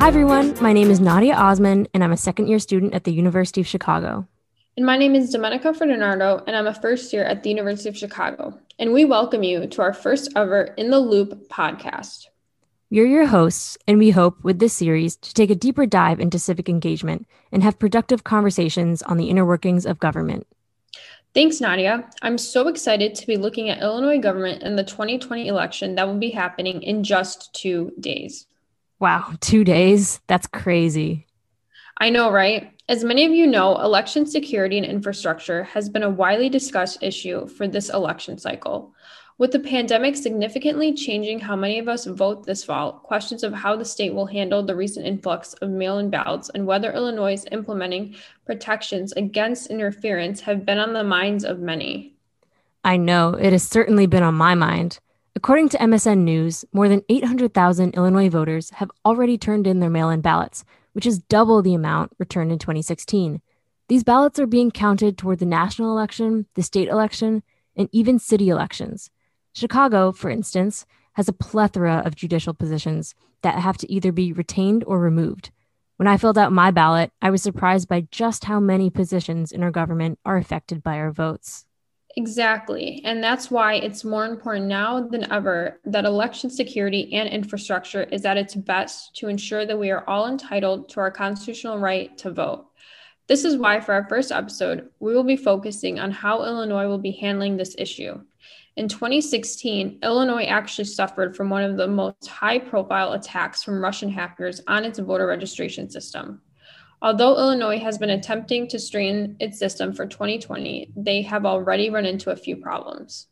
Hi, everyone. My name is Nadia Osman, and I'm a second year student at the University of Chicago. And my name is Domenica Ferdinando, and I'm a first year at the University of Chicago. And we welcome you to our first ever In the Loop podcast. We're your hosts, and we hope with this series to take a deeper dive into civic engagement and have productive conversations on the inner workings of government. Thanks, Nadia. I'm so excited to be looking at Illinois government in the 2020 election that will be happening in just two days. Wow, two days? That's crazy. I know, right? As many of you know, election security and infrastructure has been a widely discussed issue for this election cycle. With the pandemic significantly changing how many of us vote this fall, questions of how the state will handle the recent influx of mail in ballots and whether Illinois is implementing protections against interference have been on the minds of many. I know, it has certainly been on my mind. According to MSN News, more than 800,000 Illinois voters have already turned in their mail in ballots, which is double the amount returned in 2016. These ballots are being counted toward the national election, the state election, and even city elections. Chicago, for instance, has a plethora of judicial positions that have to either be retained or removed. When I filled out my ballot, I was surprised by just how many positions in our government are affected by our votes. Exactly. And that's why it's more important now than ever that election security and infrastructure is at its best to ensure that we are all entitled to our constitutional right to vote. This is why, for our first episode, we will be focusing on how Illinois will be handling this issue. In 2016, Illinois actually suffered from one of the most high profile attacks from Russian hackers on its voter registration system. Although Illinois has been attempting to strain its system for 2020, they have already run into a few problems.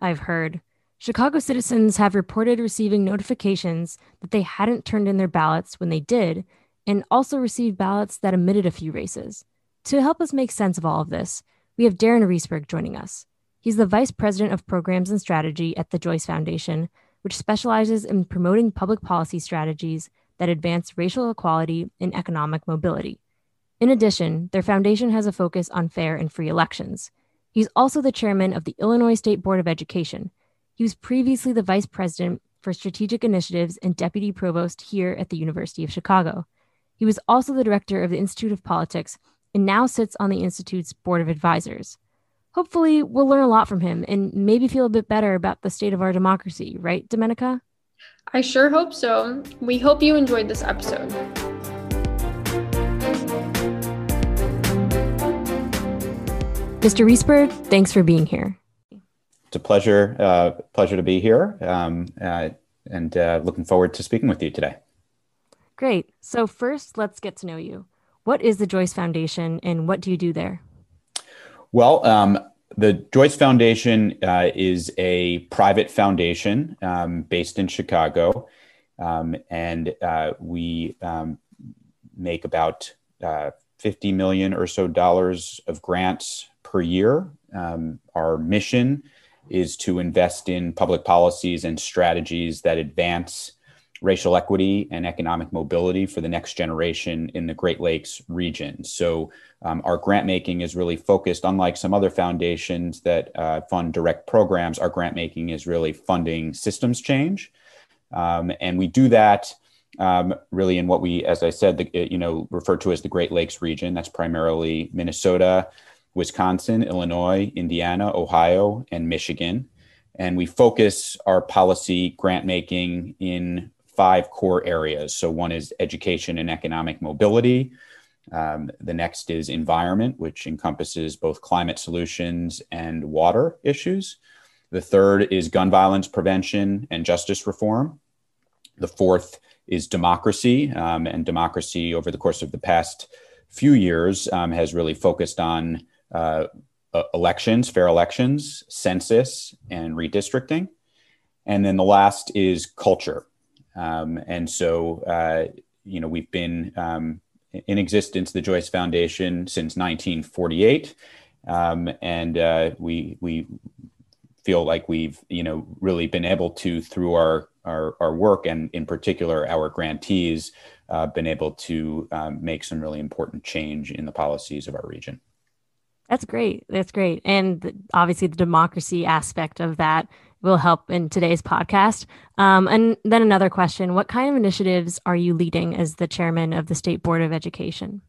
I've heard. Chicago citizens have reported receiving notifications that they hadn't turned in their ballots when they did, and also received ballots that omitted a few races. To help us make sense of all of this, we have Darren Reisberg joining us. He's the Vice President of Programs and Strategy at the Joyce Foundation, which specializes in promoting public policy strategies that advance racial equality and economic mobility. In addition, their foundation has a focus on fair and free elections. He's also the chairman of the Illinois State Board of Education. He was previously the vice president for strategic initiatives and deputy provost here at the University of Chicago. He was also the director of the Institute of Politics and now sits on the Institute's board of advisors. Hopefully, we'll learn a lot from him and maybe feel a bit better about the state of our democracy, right, Domenica? I sure hope so. We hope you enjoyed this episode. Mr. Reisberg, thanks for being here. It's a pleasure, uh, pleasure to be here, um, uh, and uh, looking forward to speaking with you today. Great. So first, let's get to know you. What is the Joyce Foundation, and what do you do there? Well, um, the Joyce Foundation uh, is a private foundation um, based in Chicago, um, and uh, we um, make about uh, 50 million or so dollars of grants per year. Um, our mission is to invest in public policies and strategies that advance racial equity and economic mobility for the next generation in the Great Lakes region. So, um, our grant making is really focused, unlike some other foundations that uh, fund direct programs, our grant making is really funding systems change. Um, and we do that um, really in what we, as I said, the, you know, refer to as the Great Lakes region. That's primarily Minnesota, Wisconsin, Illinois, Indiana, Ohio, and Michigan. And we focus our policy grant making in five core areas. So, one is education and economic mobility. Um, the next is environment, which encompasses both climate solutions and water issues. The third is gun violence prevention and justice reform. The fourth is democracy, um, and democracy over the course of the past few years um, has really focused on uh, elections, fair elections, census, and redistricting. And then the last is culture. Um, and so, uh, you know, we've been um, in existence, the Joyce Foundation, since 1948, um, and uh, we we feel like we've you know really been able to through our our, our work and in particular our grantees uh, been able to um, make some really important change in the policies of our region. That's great. That's great. And obviously, the democracy aspect of that will help in today's podcast. Um, and then another question What kind of initiatives are you leading as the chairman of the State Board of Education?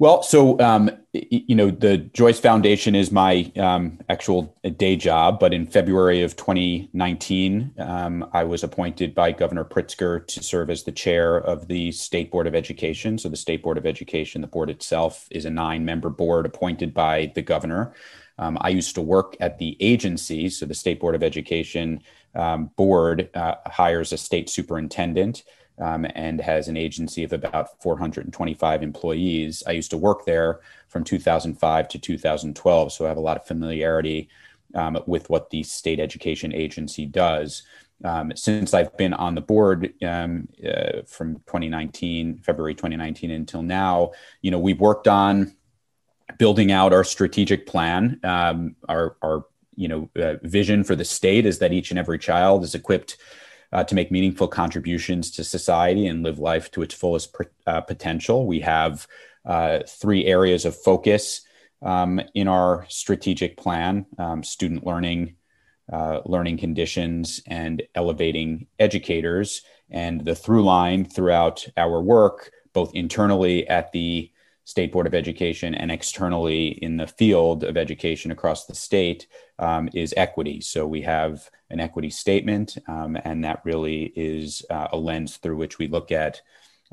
Well, so um, you know, the Joyce Foundation is my um, actual day job, but in February of 2019, um, I was appointed by Governor Pritzker to serve as the chair of the State Board of Education. So, the State Board of Education, the board itself, is a nine-member board appointed by the governor. Um, I used to work at the agency, so the State Board of Education um, board uh, hires a state superintendent um, and has an agency of about 425 employees. I used to work there from 2005 to 2012, so I have a lot of familiarity um, with what the state education agency does. Um, since I've been on the board um, uh, from 2019, February 2019 until now, you know, we've worked on building out our strategic plan. Um, our, our, you know, uh, vision for the state is that each and every child is equipped uh, to make meaningful contributions to society and live life to its fullest uh, potential. We have uh, three areas of focus um, in our strategic plan um, student learning, uh, learning conditions, and elevating educators. And the through line throughout our work, both internally at the State Board of Education and externally in the field of education across the state um, is equity. So we have an equity statement, um, and that really is uh, a lens through which we look at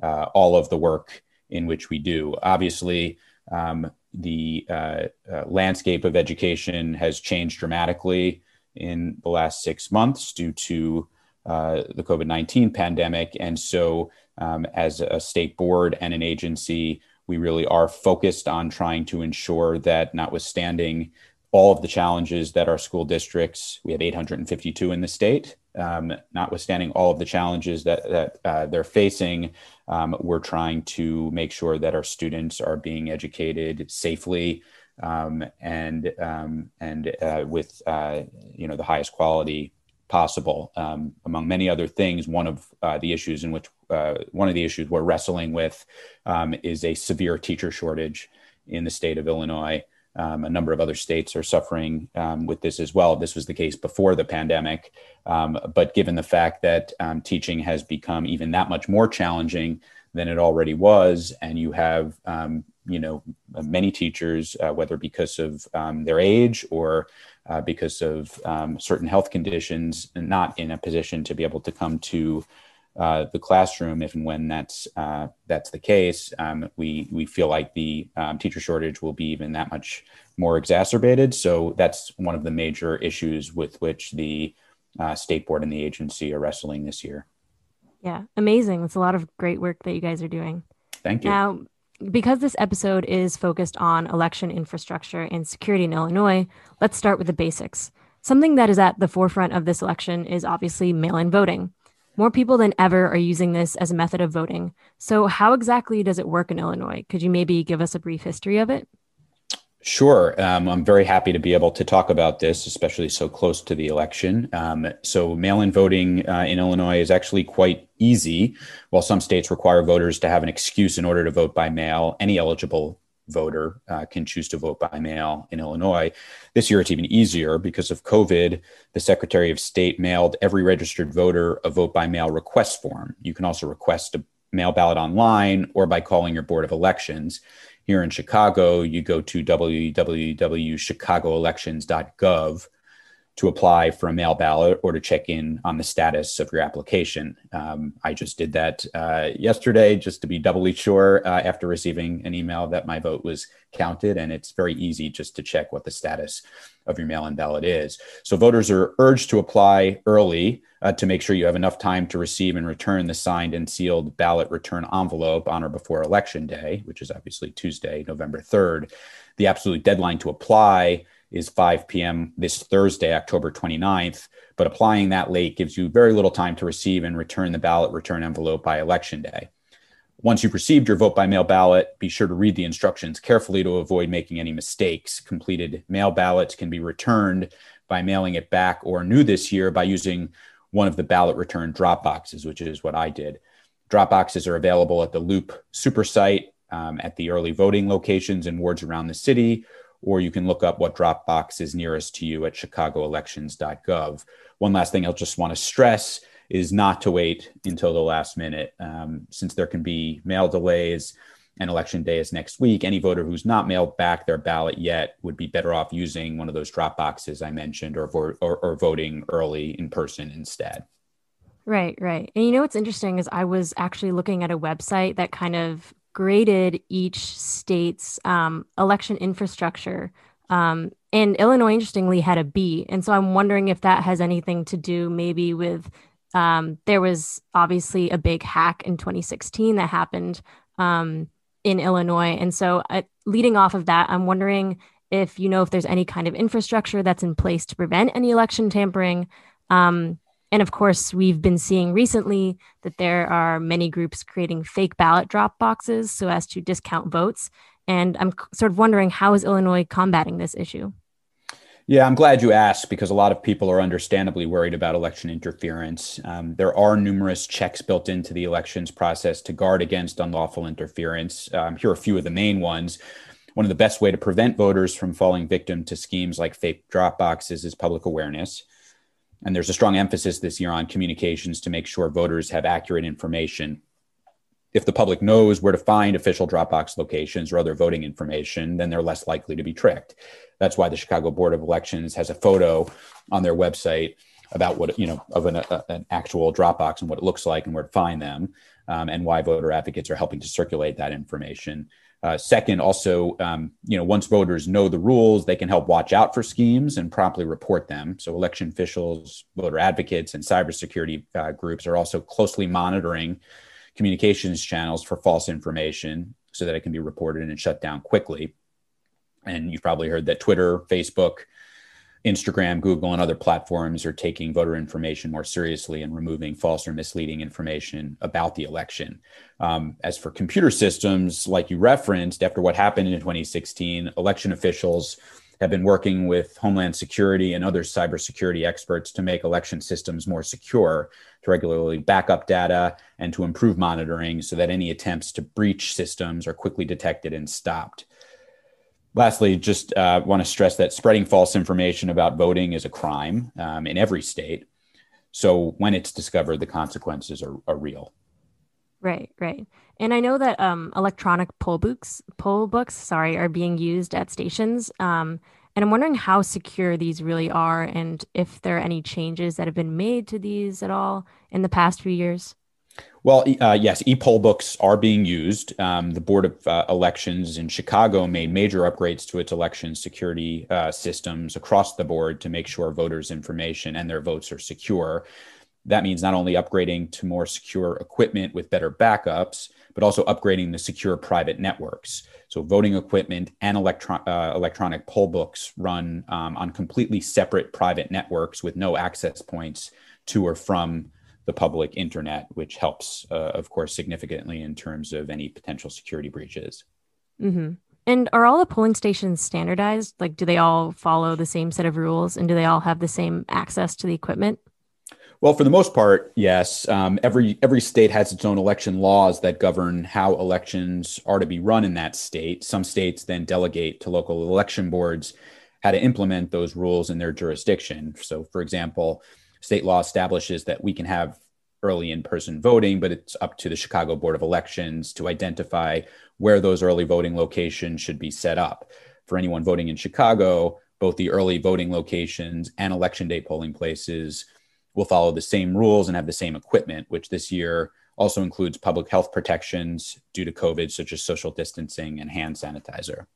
uh, all of the work in which we do. Obviously, um, the uh, uh landscape of education has changed dramatically in the last six months due to uh, the COVID 19 pandemic. And so, um, as a state board and an agency, we really are focused on trying to ensure that, notwithstanding all of the challenges that our school districts, we have 852 in the state, um, notwithstanding all of the challenges that, that uh, they're facing, um, we're trying to make sure that our students are being educated safely um, and um, and uh, with uh, you know the highest quality possible. Um, among many other things, one of uh, the issues in which uh, one of the issues we're wrestling with um, is a severe teacher shortage in the state of Illinois. Um, a number of other states are suffering um, with this as well. This was the case before the pandemic. Um, but given the fact that um, teaching has become even that much more challenging than it already was, and you have you know many teachers, uh, whether because of their age or uh, because of certain health conditions, not in a position to be able to come to uh, the classroom, if and when that's uh, that's the case, um, we we feel like the um, teacher shortage will be even that much more exacerbated. So that's one of the major issues with which the uh, state board and the agency are wrestling this year. Yeah, amazing. It's a lot of great work that you guys are doing. Thank you. Now, because this episode is focused on election infrastructure and security in Illinois, let's start with the basics. Something that is at the forefront of this election is obviously mail in voting. More people than ever are using this as a method of voting. So, how exactly does it work in Illinois? Could you maybe give us a brief history of it? Sure. Um, I'm very happy to be able to talk about this, especially so close to the election. Um, so, mail in voting uh, in Illinois is actually quite easy. While some states require voters to have an excuse in order to vote by mail, any eligible voter uh, can choose to vote by mail in Illinois. This year, it's even easier because of COVID. The Secretary of State mailed every registered voter a vote by mail request form. You can also request a mail ballot online or by calling your Board of Elections. Here in Chicago, you go to www.chicagoelections.gov to apply for a mail ballot or to check in on the status of your application. Um, I just did that uh, yesterday just to be doubly sure uh, after receiving an email that my vote was counted. And it's very easy just to check what the status of your mail in ballot is. So voters are urged to apply early uh, to make sure you have enough time to receive and return the signed and sealed ballot return envelope on or before Election Day, which is obviously Tuesday, November 3rd. The absolute deadline to apply is 5 p.m. this Thursday, October 29th. But applying that late gives you very little time to receive and return the ballot return envelope by election day. Once you've received your vote by mail ballot, be sure to read the instructions carefully to avoid making any mistakes. Completed mail ballots can be returned by mailing it back or new this year by using one of the ballot return drop boxes, which is what I did. Drop boxes are available at the Loop Super site, um, at the early voting locations in wards around the city, or you can look up what drop box is nearest to you at chicagoelections.gov. One last thing I'll just want to stress is not to wait until the last minute, um, since there can be mail delays and election day is next week. Any voter who's not mailed back their ballot yet would be better off using one of those drop boxes I mentioned, or or, or voting early in person instead. Right, right. And you know what's interesting is I was actually looking at a website that kind of graded each state's um, election infrastructure. Um, and Illinois, interestingly, had a B. And so I'm wondering if that has anything to do maybe with um, there was obviously a big hack in 2016 that happened um, in Illinois. And so, uh, leading off of that, I'm wondering if you know if there's any kind of infrastructure that's in place to prevent any election tampering. Um, and of course, we've been seeing recently that there are many groups creating fake ballot drop boxes so as to discount votes. And I'm sort of wondering how is Illinois combating this issue? Yeah, I'm glad you asked because a lot of people are understandably worried about election interference. Um, there are numerous checks built into the elections process to guard against unlawful interference. Um, here are a few of the main ones. One of the best way to prevent voters from falling victim to schemes like fake drop boxes is public awareness. And there's a strong emphasis this year on communications to make sure voters have accurate information. If the public knows where to find official Dropbox locations or other voting information, then they're less likely to be tricked. That's why the Chicago Board of Elections has a photo on their website about what you know of an, a, an actual Dropbox and what it looks like and where to find them, um, and why voter advocates are helping to circulate that information. Uh, second, also, um, you know, once voters know the rules, they can help watch out for schemes and promptly report them. So, election officials, voter advocates, and cybersecurity uh, groups are also closely monitoring communications channels for false information so that it can be reported and shut down quickly. And you've probably heard that Twitter, Facebook, Instagram, Google, and other platforms are taking voter information more seriously and removing false or misleading information about the election. Um, as for computer systems, like you referenced, after what happened in 2016, election officials have been working with Homeland Security and other cybersecurity experts to make election systems more secure, to regularly back up data, and to improve monitoring so that any attempts to breach systems are quickly detected and stopped. Lastly, just uh, want to stress that spreading false information about voting is a crime um, in every state. So when it's discovered, the consequences are, are real. Right, right. And I know that um, electronic poll books, poll books, sorry, are being used at stations. Um, and I'm wondering how secure these really are, and if there are any changes that have been made to these at all in the past few years. Well, uh, yes, e-poll books are being used. Um, the Board of uh, Elections in Chicago made major upgrades to its election security uh, systems across the board to make sure voters' information and their votes are secure. That means not only upgrading to more secure equipment with better backups, but also upgrading the secure private networks. So, voting equipment and electro- uh, electronic poll books run um, on completely separate private networks with no access points to or from the public internet, which helps, uh, of course, significantly in terms of any potential security breaches. Mm-hmm. And are all the polling stations standardized? Like, do they all follow the same set of rules and do they all have the same access to the equipment? Well, for the most part, yes. Um, every every state has its own election laws that govern how elections are to be run in that state. Some states then delegate to local election boards how to implement those rules in their jurisdiction. So, for example, state law establishes that we can have early in person voting, but it's up to the Chicago Board of Elections to identify where those early voting locations should be set up. For anyone voting in Chicago, both the early voting locations and election day polling places will follow the same rules and have the same equipment, which this year also includes public health protections due to COVID, such as social distancing and hand sanitizer.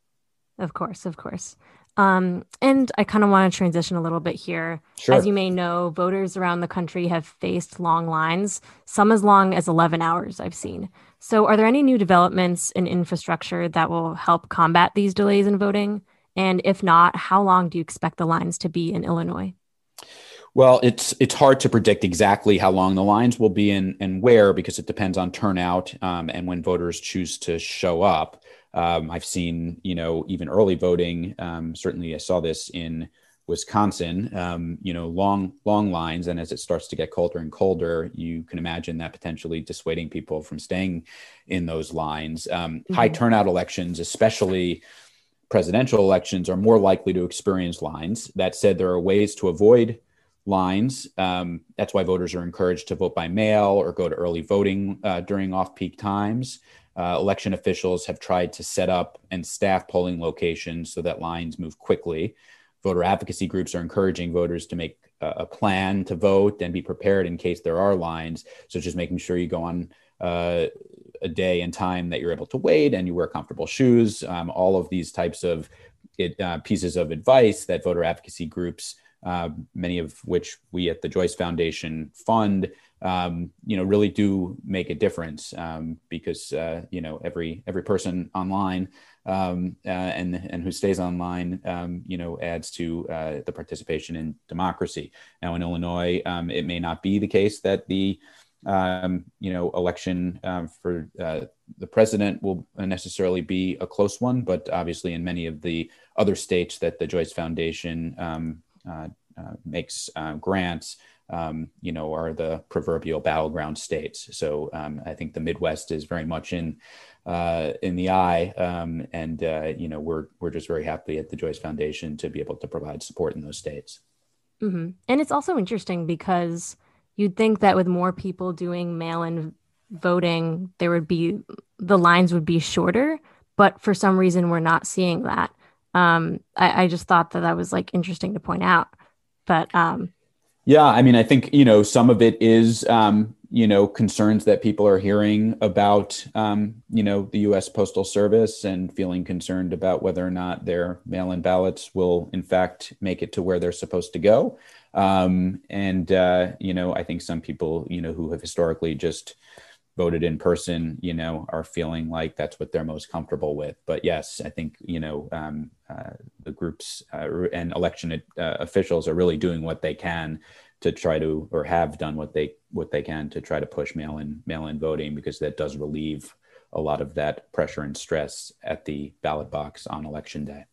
Of course, of course. Um, and I kind of want to transition a little bit here. Sure. As you may know, voters around the country have faced long lines, some as long as 11 hours, I've seen. So, are there any new developments in infrastructure that will help combat these delays in voting? And if not, how long do you expect the lines to be in Illinois? Well, it's it's hard to predict exactly how long the lines will be and and where because it depends on turnout um, and when voters choose to show up. Um, I've seen, you know, even early voting. Um, certainly, I saw this in Wisconsin. Um, you know, long long lines, and as it starts to get colder and colder, you can imagine that potentially dissuading people from staying in those lines. Um, mm-hmm. High turnout elections, especially presidential elections are more likely to experience lines. That said, there are ways to avoid lines. Um, that's why voters are encouraged to vote by mail or go to early voting uh, during off peak times. Uh, election officials have tried to set up and staff polling locations so that lines move quickly. Voter advocacy groups are encouraging voters to make a plan to vote and be prepared in case there are lines. So just making sure you go on uh, a day and time that you're able to wait and you wear comfortable shoes. Um, all of these types of it, uh, pieces of advice that voter advocacy groups, uh, many of which we at the Joyce Foundation fund, um, you know, really do make a difference um, because uh, you know every every person online um, uh, and and who stays online, um, you know, adds to uh, the participation in democracy. Now in Illinois, um, it may not be the case that the um, you know, election for uh, the president will necessarily be a close one, but obviously in many of the other states that the Joyce Foundation uh, uh, makes grants, um, you know, are the proverbial battleground states. So um, I think the Midwest is very much in uh, in the eye, um, and uh, you know, we're we're just very happy at the Joyce Foundation to be able to provide support in those states. Mm-hmm. And it's also interesting because you'd think that with more people doing mail-in voting, there would be the lines would be shorter, but for some reason we're not seeing that. Um, I, I just thought that that was like interesting to point out. But um, yeah, I mean, I think you know some of it is um, you know concerns that people are hearing about um, you know the U.S. Postal Service and feeling concerned about whether or not their mail-in ballots will in fact make it to where they're supposed to go. Um, and uh, you know, I think some people, you know, who have historically just voted in person, you know, are feeling like that's what they're most comfortable with. But yes, I think you know um, uh, the groups uh, and election uh, officials are really doing what they can to try to, or have done what they what they can to try to push mail in mail in voting because that does relieve a lot of that pressure and stress at the ballot box on election day.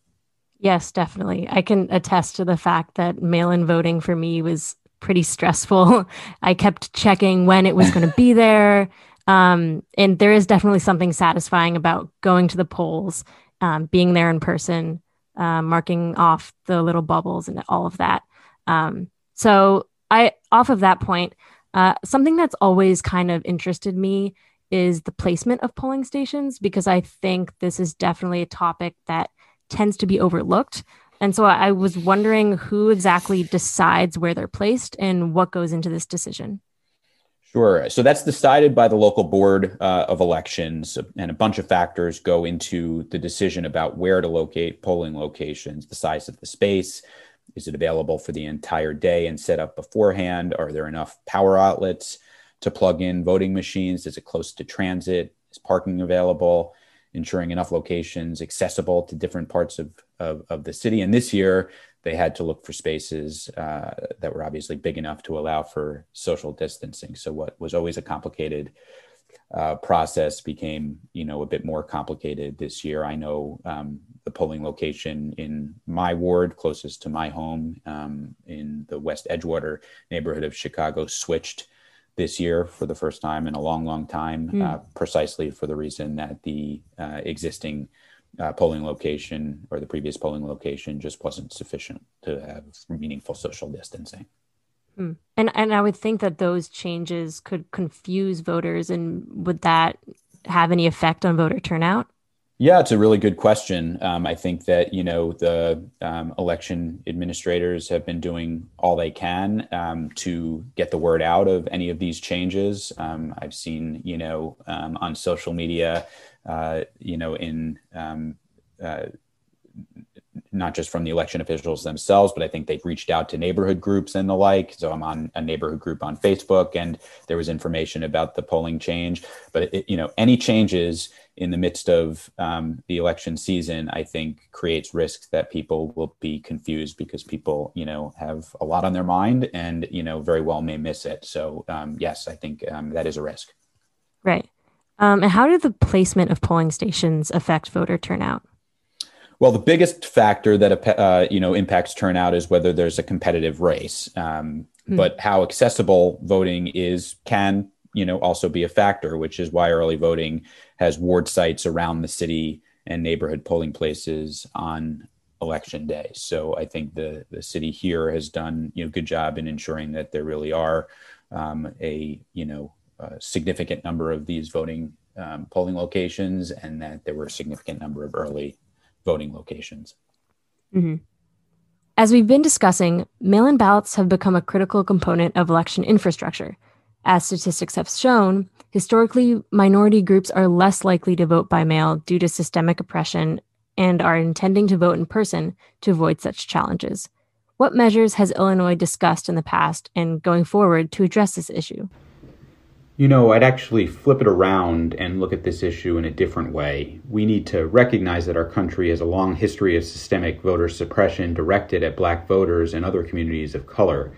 Yes, definitely. I can attest to the fact that mail in voting for me was pretty stressful. I kept checking when it was going to be there. Um, and there is definitely something satisfying about going to the polls, um, being there in person, uh, marking off the little bubbles and all of that. Um, so, I, off of that point, uh, something that's always kind of interested me is the placement of polling stations because I think this is definitely a topic that tends to be overlooked. And so I was wondering who exactly decides where they're placed and what goes into this decision. Sure. So that's decided by the local board uh, of elections, and a bunch of factors go into the decision about where to locate polling locations, the size of the space. Is it available for the entire day and set up beforehand? Are there enough power outlets to plug in voting machines? Is it close to transit? Is parking available? Ensuring enough locations accessible to different parts of, of, of the city. And this year, they had to look for spaces uh, that were obviously big enough to allow for social distancing. So what was always a complicated uh, process became, you know, a bit more complicated this year. I know um, the polling location in my ward, closest to my home, um, in the West Edgewater neighborhood of Chicago, switched this year for the first time in a long, long time, mm. uh, precisely for the reason that the uh, existing uh, polling location or the previous polling location just wasn't sufficient to have meaningful social distancing. Mm. And and I would think that those changes could confuse voters, and would that have any effect on voter turnout? Yeah, it's a really good question. Um, I think that you know the um, election administrators have been doing all they can um, to get the word out of any of these changes. Um, I've seen you know um, on social media, uh, you know in um, uh, not just from the election officials themselves, but I think they've reached out to neighborhood groups and the like. So I'm on a neighborhood group on Facebook, and there was information about the polling change. But it, you know, any changes in the midst of um, the election season, I think creates risks that people will be confused because people, you know, have a lot on their mind and you know very well may miss it. So um, yes, I think um, that is a risk. Right. Um, and how did the placement of polling stations affect voter turnout? Well, the biggest factor that uh, you know impacts turnout is whether there's a competitive race. Um, hmm. But how accessible voting is can you know also be a factor, which is why early voting has ward sites around the city and neighborhood polling places on election day. So I think the the city here has done you know good job in ensuring that there really are um, a you know a significant number of these voting um, polling locations, and that there were a significant number of early voting locations. Mm-hmm. As we've been discussing, mail in ballots have become a critical component of election infrastructure. As statistics have shown, historically, minority groups are less likely to vote by mail due to systemic oppression and are intending to vote in person to avoid such challenges. What measures has Illinois discussed in the past and going forward to address this issue? You know, I'd actually flip it around and look at this issue in a different way. We need to recognize that our country has a long history of systemic voter suppression directed at black voters and other communities of color.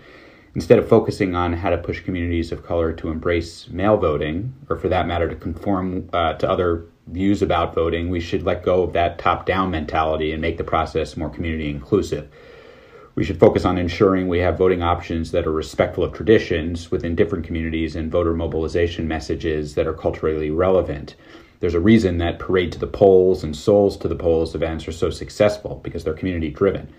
Instead of focusing on how to push communities of color to embrace mail voting, or for that matter, to conform uh, to other views about voting, we should let go of that top down mentality and make the process more community inclusive we should focus on ensuring we have voting options that are respectful of traditions within different communities and voter mobilization messages that are culturally relevant. There's a reason that Parade to the Polls and Souls to the Polls events are so successful because they're community driven.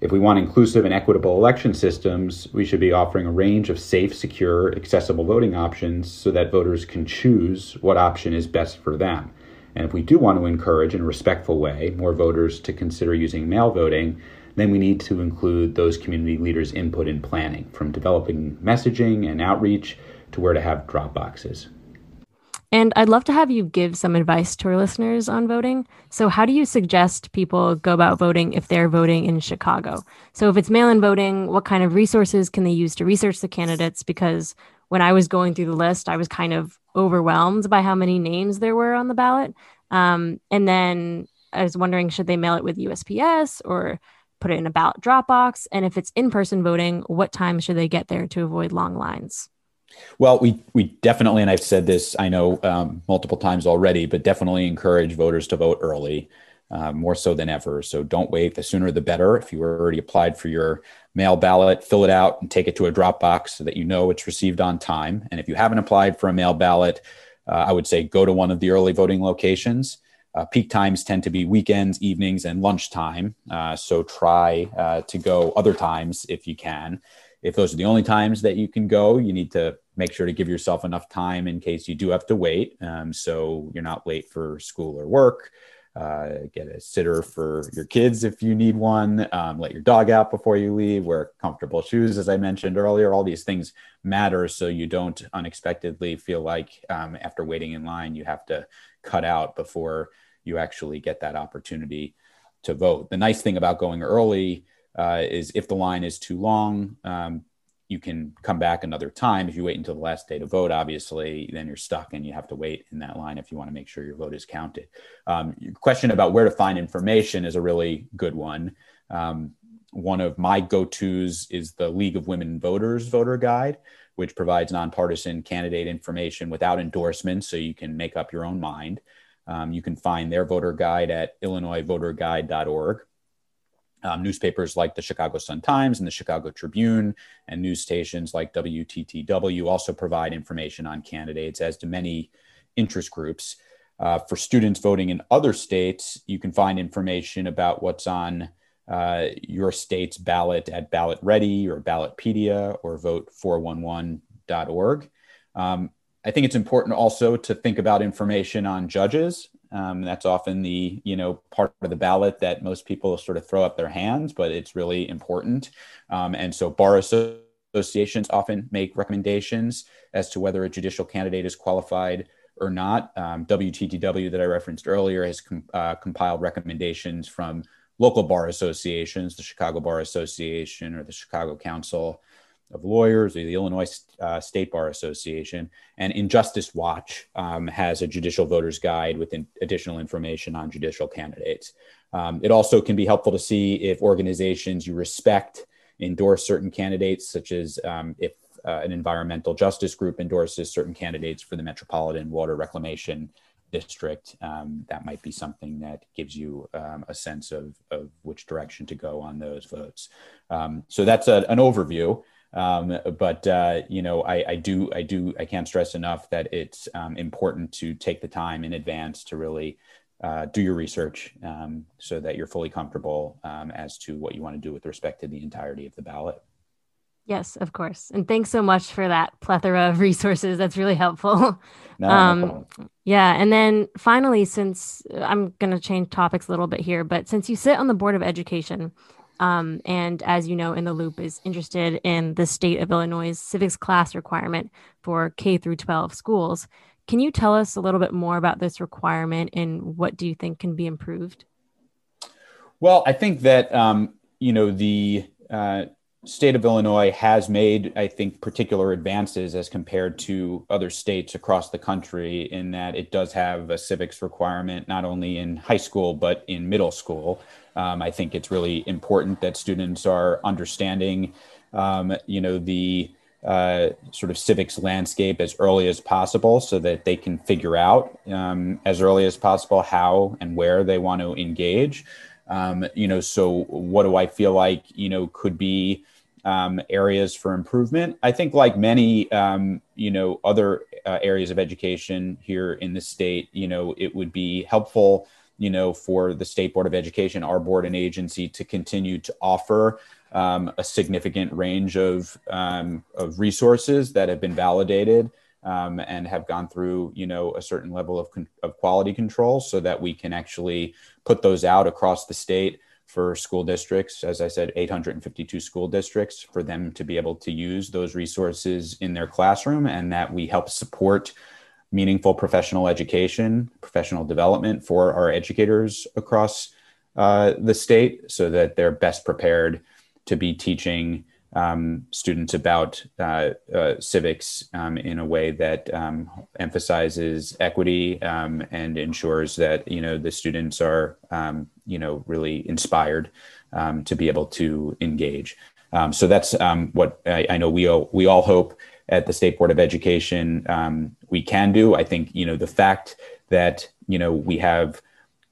If we want inclusive and equitable election systems, we should be offering a range of safe, secure, accessible voting options so that voters can choose what option is best for them. And if we do want to encourage in a respectful way more voters to consider using mail voting, then we need to include those community leaders' input in planning, from developing messaging and outreach to where to have drop boxes. And I'd love to have you give some advice to our listeners on voting. So, how do you suggest people go about voting if they're voting in Chicago? So, if it's mail in voting, what kind of resources can they use to research the candidates? Because when I was going through the list, I was kind of overwhelmed by how many names there were on the ballot. Um, and then I was wondering should they mail it with USPS or put it in a ballot? And if it's in person voting, what time should they get there to avoid long lines? Well, we we definitely, and I've said this, I know um, multiple times already, but definitely encourage voters to vote early, uh, more so than ever. So don't wait. The sooner the better. If you already applied for your mail ballot, fill it out and take it to a drop box so that you know it's received on time. And if you haven't applied for a mail ballot, uh, I would say go to one of the early voting locations. Uh, peak times tend to be weekends, evenings, and lunchtime. Uh, so try uh, to go other times if you can. If those are the only times that you can go, you need to make sure to give yourself enough time in case you do have to wait. Um, so you're not late for school or work. Uh, get a sitter for your kids if you need one. Um, let your dog out before you leave. Wear comfortable shoes, as I mentioned earlier. All these things matter so you don't unexpectedly feel like um, after waiting in line, you have to cut out before you actually get that opportunity to vote. The nice thing about going early uh, is if the line is too long, um, you can come back another time. If you wait until the last day to vote, obviously, then you're stuck and you have to wait in that line if you want to make sure your vote is counted. Um, your question about where to find information is a really good one. Um, one of my go tos is the League of Women Voters voter guide, which provides nonpartisan candidate information without endorsements so you can make up your own mind. Um, you can find their voter guide at illinoisvoterguide.org. Um, newspapers like the Chicago Sun Times and the Chicago Tribune and news stations like WTTW also provide information on candidates, as do many interest groups. Uh, for students voting in other states, you can find information about what's on uh, your state's ballot at Ballot Ready or Ballotpedia or vote411.org. Um, I think it's important also to think about information on judges. Um, that's often the you know part of the ballot that most people sort of throw up their hands, but it's really important. Um, and so bar associations often make recommendations as to whether a judicial candidate is qualified or not. Um, WTTW that I referenced earlier has com- uh, compiled recommendations from local bar associations, the Chicago Bar Association or the Chicago Council of Lawyers or the Illinois uh, State Bar Association. And Injustice Watch um, has a judicial voters guide with in additional information on judicial candidates. Um, it also can be helpful to see if organizations you respect endorse certain candidates, such as um, if uh, an environmental justice group endorses certain candidates for the Metropolitan Water Reclamation District. Um, that might be something that gives you um, a sense of, of which direction to go on those votes. Um, so that's a, an overview. Um, but uh, you know, I, I, do, I do, I can't stress enough that it's um, important to take the time in advance to really uh, do your research um, so that you're fully comfortable um, as to what you want to do with respect to the entirety of the ballot. Yes, of course. And thanks so much for that plethora of resources. That's really helpful. No, um, no yeah. And then finally, since I'm going to change topics a little bit here, but since you sit on the Board of Education, um, and as you know, in the loop is interested in the state of Illinois' civics class requirement for K through 12 schools. Can you tell us a little bit more about this requirement and what do you think can be improved? Well, I think that um, you know the uh, state of Illinois has made, I think, particular advances as compared to other states across the country in that it does have a civics requirement not only in high school but in middle school. Um, I think it's really important that students are understanding, um, you know, the uh, sort of civics landscape as early as possible so that they can figure out um, as early as possible how and where they want to engage. Um, you know, so what do I feel like, you know, could be um, areas for improvement? I think, like many, um, you know, other uh, areas of education here in the state, you know, it would be helpful you know, for the State Board of Education, our board and agency, to continue to offer um, a significant range of, um, of resources that have been validated um, and have gone through, you know, a certain level of, con- of quality control so that we can actually put those out across the state for school districts, as I said, 852 school districts, for them to be able to use those resources in their classroom and that we help support meaningful professional education, professional development for our educators across uh, the state so that they're best prepared to be teaching um, students about uh, uh, civics um, in a way that um, emphasizes equity um, and ensures that you know the students are um, you know really inspired um, to be able to engage. So that's what I, I, know we all, we all hope at the State Board of Education um, we can do. I think you know the fact that you know we have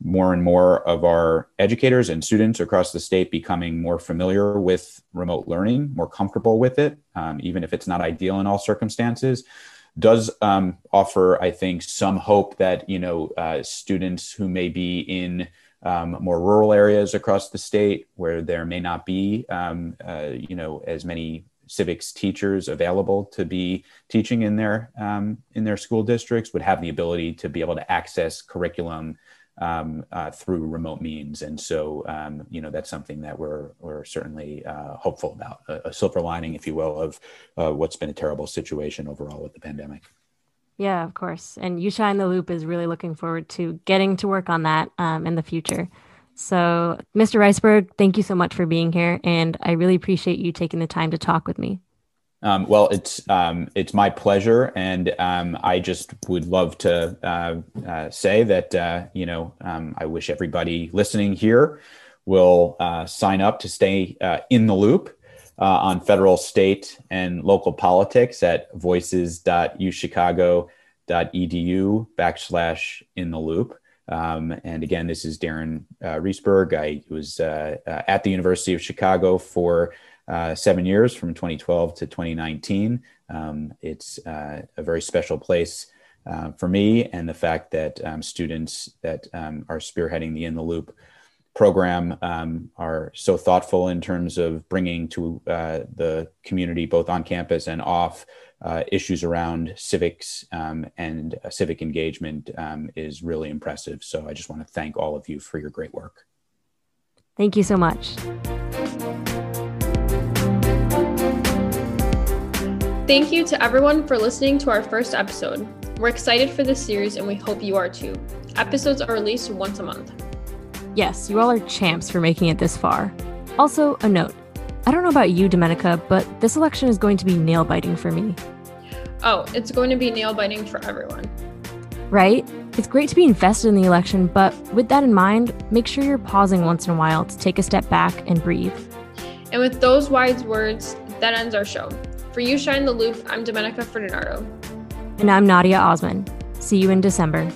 more and more of our educators and students across the state becoming more familiar with remote learning, more comfortable with it, um, even if it's not ideal in all circumstances, does um, offer, I think, some hope that you know uh, students who may be in um, more rural areas across the state where there may not be, um, uh, you know, as many civics teachers available to be teaching in their um, in their school districts would have the ability to be able to access curriculum um, uh, through remote means, and so um, you know that's something that we're we're certainly uh, hopeful about a, a, silver lining, if you will, of uh, what's been a terrible situation overall with the pandemic. Yeah, of course, and you shine the loop is really looking forward to getting to work on that um, in the future. So, Mr. Reisberg, thank you so much for being here, and I really appreciate you taking the time to talk with me. Um, well, it's um, it's my pleasure, and um, I just would love to uh, uh, say that uh, you know um, I wish everybody listening here will uh, sign up to stay uh, in the loop uh, on federal, state, and local politics at voices.uchicago.edu backslash in the loop. Um, and again, this is Darren uh, Reisberg. I was uh, uh, at the University of Chicago for uh, seven years from 2012 to 2019. Um, it's uh, a very special place for me, and the fact that um, students that um, are spearheading the In the Loop program um, are so thoughtful in terms of bringing to the community, both on campus and off, uh, issues around civics um, and uh, civic engagement um, is really impressive. So I just want to thank all of you for your great work. Thank you so much. Thank you to everyone for listening to our first episode. We're excited for this series and we hope you are too. Episodes are released once a month. Yes, you all are champs for making it this far. Also, a note I don't know about you, Domenica, but this election is going to be nail biting for me. Oh, it's going to be nail biting for everyone. Right? It's great to be invested in the election, but with that in mind, make sure you're pausing once in a while to take a step back and breathe. And with those wise words, that ends our show. For You Shine the Loop, I'm Domenica Ferdinando. And I'm Nadia Osman. See you in December.